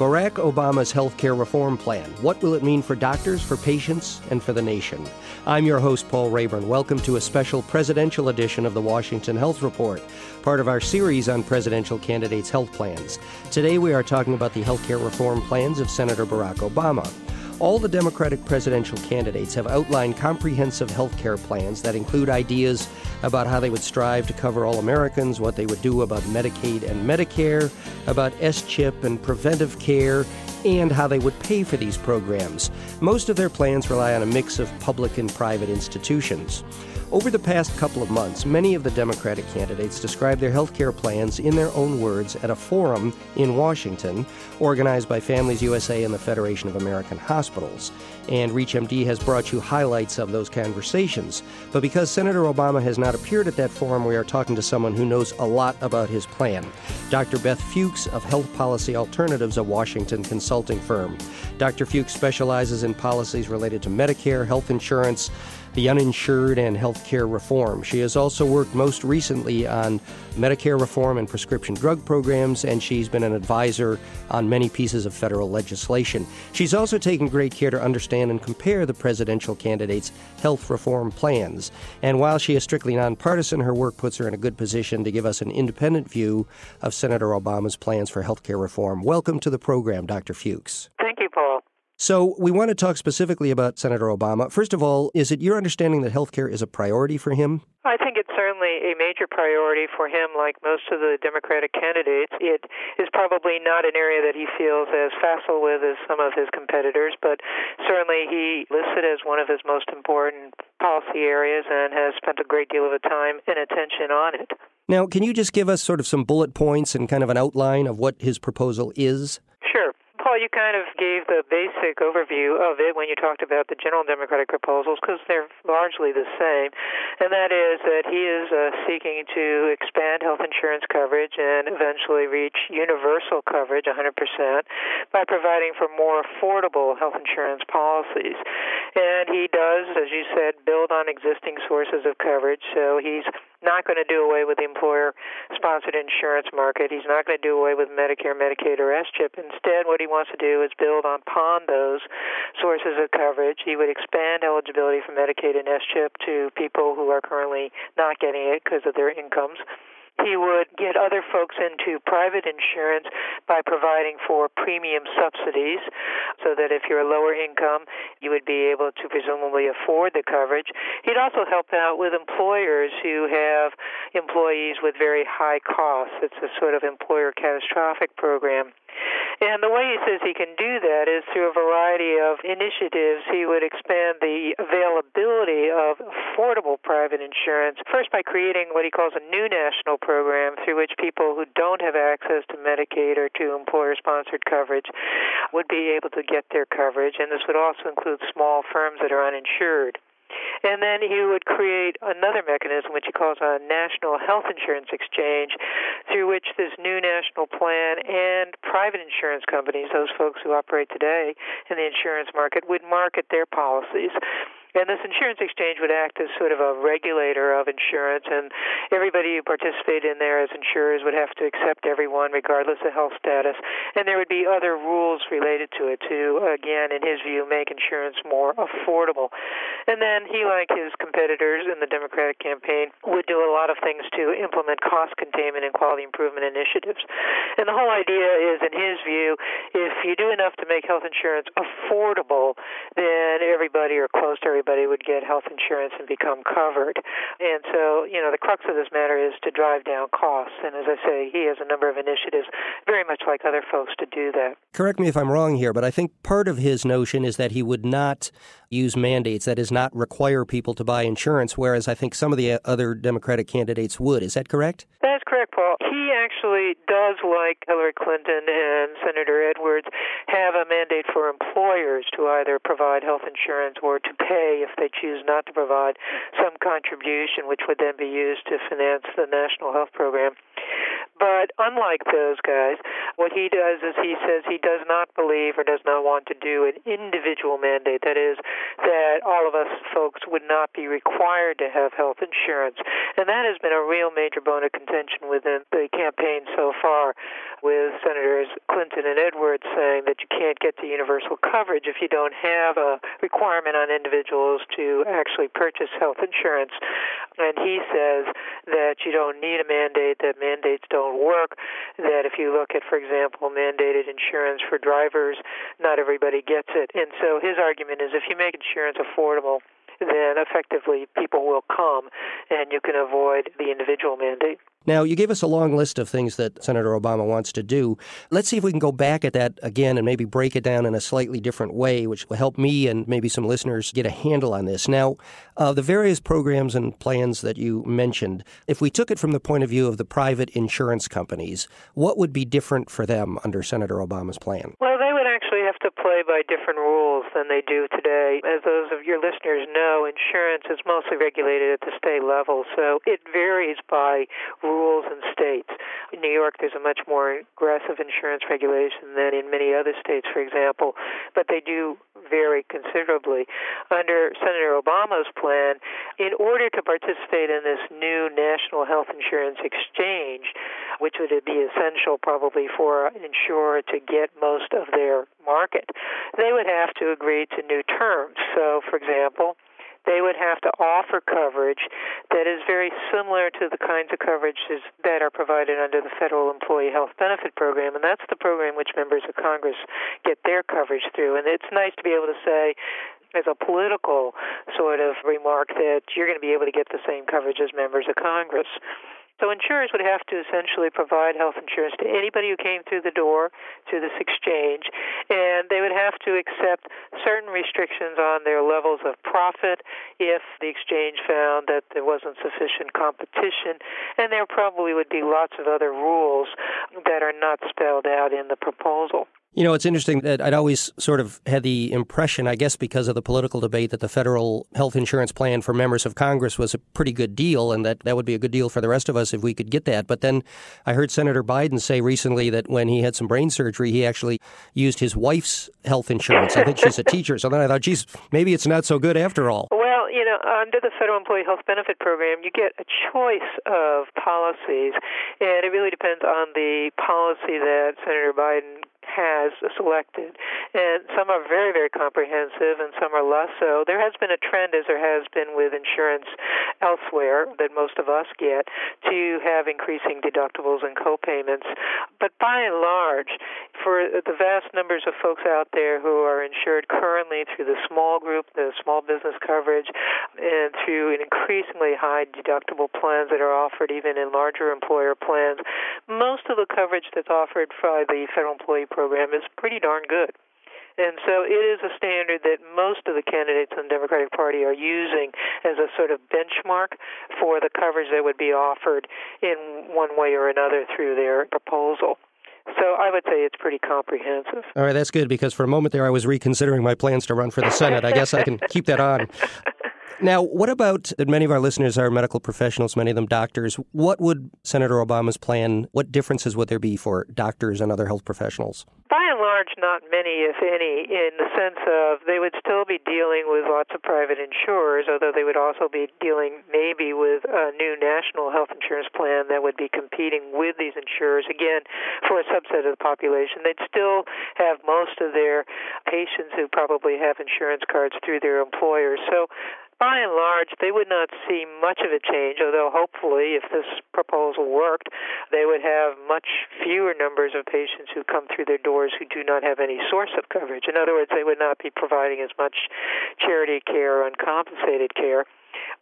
Barack Obama's health care reform plan. What will it mean for doctors, for patients, and for the nation? I'm your host, Paul Raeburn. Welcome to a special presidential edition of the Washington Health Report, part of our series on presidential candidates' health plans. Today we are talking about the health care reform plans of Senator Barack Obama. All the Democratic presidential candidates have outlined comprehensive health care plans that include ideas about how they would strive to cover all Americans, what they would do about Medicaid and Medicare, about SCHIP and preventive care, and how they would pay for these programs. Most of their plans rely on a mix of public and private institutions. Over the past couple of months, many of the Democratic candidates described their health care plans in their own words at a forum in Washington organized by Families USA and the Federation of American Hospitals. And ReachMD has brought you highlights of those conversations. But because Senator Obama has not appeared at that forum, we are talking to someone who knows a lot about his plan Dr. Beth Fuchs of Health Policy Alternatives, a Washington consulting firm. Dr. Fuchs specializes in policies related to Medicare, health insurance, the uninsured, and health care reform. She has also worked most recently on Medicare reform and prescription drug programs, and she's been an advisor on many pieces of federal legislation. She's also taken great care to understand and compare the presidential candidates' health reform plans. And while she is strictly nonpartisan, her work puts her in a good position to give us an independent view of Senator Obama's plans for health care reform. Welcome to the program, Dr. Fuchs. Thank. So, we want to talk specifically about Senator Obama. First of all, is it your understanding that health care is a priority for him? I think it's certainly a major priority for him, like most of the Democratic candidates. It is probably not an area that he feels as facile with as some of his competitors, but certainly he lists it as one of his most important policy areas and has spent a great deal of time and attention on it. Now, can you just give us sort of some bullet points and kind of an outline of what his proposal is? Paul, you kind of gave the basic overview of it when you talked about the general Democratic proposals because they're largely the same, and that is that he is uh, seeking to expand health insurance coverage and eventually reach universal coverage 100% by providing for more affordable health insurance policies. And he does, as you said, build on existing sources of coverage. So he's not going to do away with the employer sponsored insurance market. He's not going to do away with Medicare, Medicaid, or SCHIP. Instead, what he wants to do is build upon those sources of coverage. He would expand eligibility for Medicaid and SCHIP to people who are currently not getting it because of their incomes. He would get other folks into private insurance by providing for premium subsidies so that if you're a lower income, you would be able to presumably afford the coverage. He'd also help out with employers who have employees with very high costs. It's a sort of employer catastrophic program. And the way he says he can do that is through a variety of initiatives. He would expand the availability of affordable private insurance, first by creating what he calls a new national program through which people who don't have access to Medicaid or to employer sponsored coverage would be able to get their coverage. And this would also include small firms that are uninsured. And then he would create another mechanism, which he calls a national health insurance exchange, through which this new national plan and private insurance companies, those folks who operate today in the insurance market, would market their policies. And this insurance exchange would act as sort of a regulator of insurance, and everybody who participated in there as insurers would have to accept everyone, regardless of health status. And there would be other rules related to it to, again, in his view, make insurance more affordable. And then he, like his competitors in the Democratic campaign, would do a lot of things to implement cost containment and quality improvement initiatives. And the whole idea is, in his view, if you do enough to make health insurance affordable, then everybody or close to everybody would get health insurance and become covered. And so, you know, the crux of this matter is to drive down costs. And as I say, he has a number of initiatives, very much like other folks, to do that. Correct me if I'm wrong here, but I think part of his notion is that he would not use mandates, that is, not require people to buy insurance, whereas I think some of the uh, other Democratic candidates would. Is that correct? Actually does, like Hillary Clinton and Senator Edwards, have a mandate for employers to either provide health insurance or to pay, if they choose not to provide, some contribution, which would then be used to finance the national health program. But unlike those guys, what he does is he says he does not believe or does not want to do an individual mandate. That is, that all of us folks would not be required to have health insurance. And that has been a real major bone of contention within the campaign so far, with Senators Clinton and Edwards saying that you can't get to universal coverage if you don't have a requirement on individuals to actually purchase health insurance. And he says that you don't need a mandate, that mandates don't work, that if you look at, for example, mandated insurance for drivers, not everybody gets it. And so his argument is if you make insurance affordable, then effectively people will come and you can avoid the individual mandate. Now, you gave us a long list of things that Senator Obama wants to do. Let's see if we can go back at that again and maybe break it down in a slightly different way, which will help me and maybe some listeners get a handle on this. Now, uh, the various programs and plans that you mentioned, if we took it from the point of view of the private insurance companies, what would be different for them under Senator Obama's plan? Well, they would actually have to play by different rules than they do today. As those of your listeners know, insurance is mostly regulated at the state level, so it varies by rules in states. In New York, there's a much more aggressive insurance regulation than in many other states, for example, but they do vary considerably. Under Senator Obama's plan, in order to participate in this new national health insurance exchange, which would be essential probably for an insurer to get most of their market, they would have to agree to new terms. So, for example, they would have to offer coverage that is very similar to the kinds of coverages that are provided under the Federal Employee Health Benefit Program, and that's the program which members of Congress get their coverage through. And it's nice to be able to say, as a political sort of remark, that you're going to be able to get the same coverage as members of Congress. So insurers would have to essentially provide health insurance to anybody who came through the door through this exchange, and they would have to accept certain restrictions on their levels of profit if the exchange found that there wasn't sufficient competition, and there probably would be lots of other rules that are not spelled out in the proposal. You know, it's interesting that I'd always sort of had the impression, I guess because of the political debate, that the federal health insurance plan for members of Congress was a pretty good deal and that that would be a good deal for the rest of us if we could get that. But then I heard Senator Biden say recently that when he had some brain surgery, he actually used his wife's health insurance. I think she's a teacher. So then I thought, geez, maybe it's not so good after all. Well, you know, under the Federal Employee Health Benefit Program, you get a choice of policies, and it really depends on the policy that Senator Biden has selected. And some are very, very comprehensive and some are less so. There has been a trend, as there has been with insurance elsewhere that most of us get, to have increasing deductibles and copayments. But by and large, for the vast numbers of folks out there who are insured currently through the small group, the small business coverage, and through an increasingly high deductible plans that are offered even in larger employer plans, most of the coverage that's offered by the federal employee program is pretty darn good. And so it is a standard that most of the candidates in the Democratic Party are using as a sort of benchmark for the coverage that would be offered in one way or another through their proposal. So I would say it's pretty comprehensive. All right, that's good because for a moment there I was reconsidering my plans to run for the Senate. I guess I can keep that on. Now, what about that many of our listeners are medical professionals, many of them doctors? What would Senator Obama's plan, what differences would there be for doctors and other health professionals? Large, not many, if any, in the sense of they would still be dealing with lots of private insurers, although they would also be dealing maybe with a new national health insurance plan that would be competing with these insurers, again, for a subset of the population. They'd still have most of their patients who probably have insurance cards through their employers. So by and large, they would not see much of a change, although hopefully, if this proposal worked, they would have much fewer numbers of patients who come through their doors who do not have any source of coverage. In other words, they would not be providing as much charity care or uncompensated care.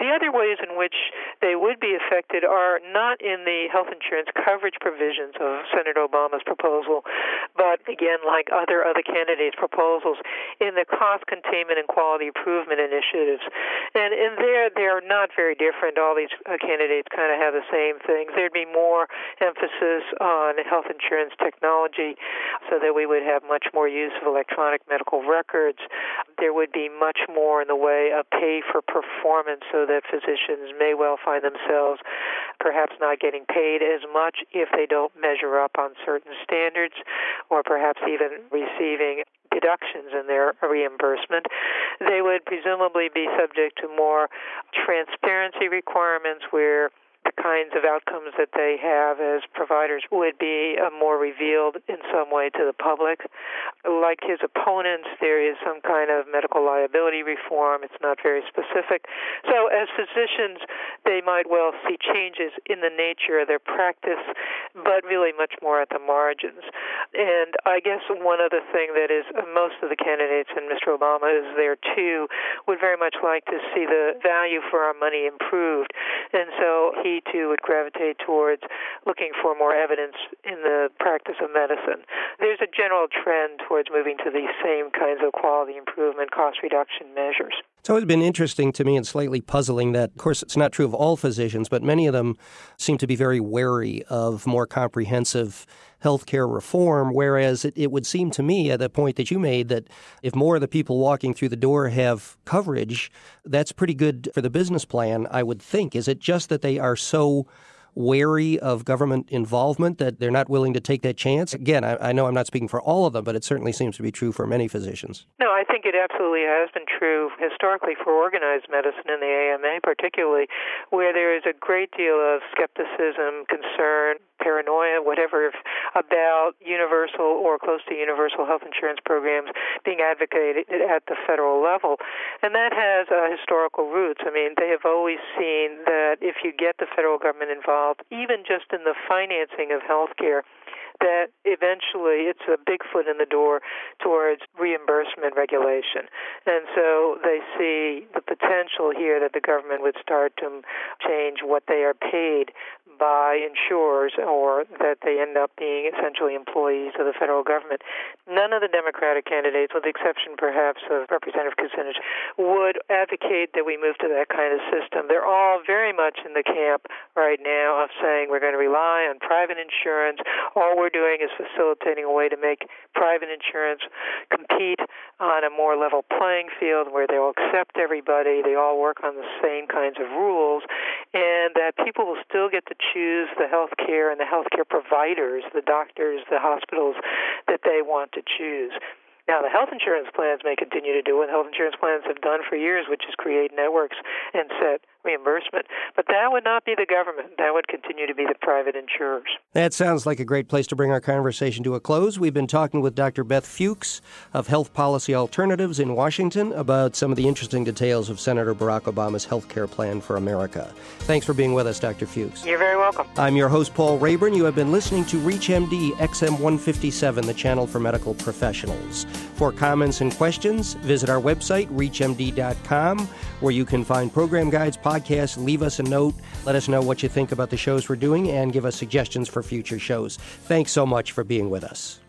The other ways in which they would be affected are not in the health insurance coverage provisions of Senator Obama's proposal, but again, like other other candidates' proposals, in the cost containment and quality improvement initiatives. And in there, they're not very different. All these uh, candidates kind of have the same things. There'd be more emphasis on health insurance technology so that we would have much more use of electronic medical records. there would be much more in the way of pay for performance so that physicians may well find themselves perhaps not getting paid as much if they don't measure up on certain standards or perhaps even receiving deductions in their reimbursement. They would presumably be subject to more transparency requirements where the kinds of outcomes that they have as providers would be uh, more revealed in some way to the public. Like his opponents, there is some kind of medical liability reform. It's not very specific. So, as physicians, they might well see changes in the nature of their practice, but really much more at the margins. And I guess one other thing that is uh, most of the candidates and Mr. Obama is there too would very much like to see the value for our money improved. And so he he too would gravitate towards looking for more evidence in the practice of medicine. There's a general trend towards moving to these same kinds of quality improvement, cost reduction measures. It's always been interesting to me and slightly puzzling that, of course, it's not true of all physicians, but many of them seem to be very wary of more comprehensive healthcare reform. Whereas it, it would seem to me, at the point that you made, that if more of the people walking through the door have coverage, that's pretty good for the business plan, I would think. Is it just that they are so wary of government involvement that they're not willing to take that chance? Again, I, I, know I'm not speaking for all of them, but it certainly seems to be true for many physicians. No, I think it absolutely has been true historically for organized medicine in the AMA, particularly where there is a great deal of skepticism, concern, paranoia, whatever, about universal or close to universal health insurance programs being advocated at the federal level. And that has uh, historical roots. I mean, they have always seen that if you get the federal government involved, even just in the financing of health care, that eventually it's a big foot in the door towards reimbursement regulation. And so they see the potential here that the government would start to change what they are paid by insurers or that they end up being essentially employees of the federal government. None of the Democratic candidates, with the exception perhaps of Representative Kucinich, would advocate that we move to that kind of system. They're all very much in the camp right now of saying we're going to rely on private insurance. All we're doing is facilitating a way to make private insurance compete on a more level playing field where they'll accept everybody, they all work on the same kinds of rules, and that people will still get to choose the health care and the health care providers, the doctors, the hospitals that they want to choose. Now, the health insurance plans may continue to do what health insurance plans have done for years, which is create networks and set reimbursement. But that would not be the government. That would continue to be the private insurers. That sounds like a great place to bring our conversation to a close. We've been talking with Dr. Beth Fuchs of Health Policy Alternatives in Washington about some of the interesting details of Senator Barack Obama's health care plan for America. Thanks for being with us, Dr. Fuchs. You're very welcome. I'm your host, Paul Raeburn. You have been listening to ReachMD XM 157, the channel for medical professionals. For comments and questions, visit our website, reachmd.com, where you can find program guides, podcast, leave us a note, let us know what you think about the shows we're doing, and give us suggestions for future shows. Thanks so much for being with us.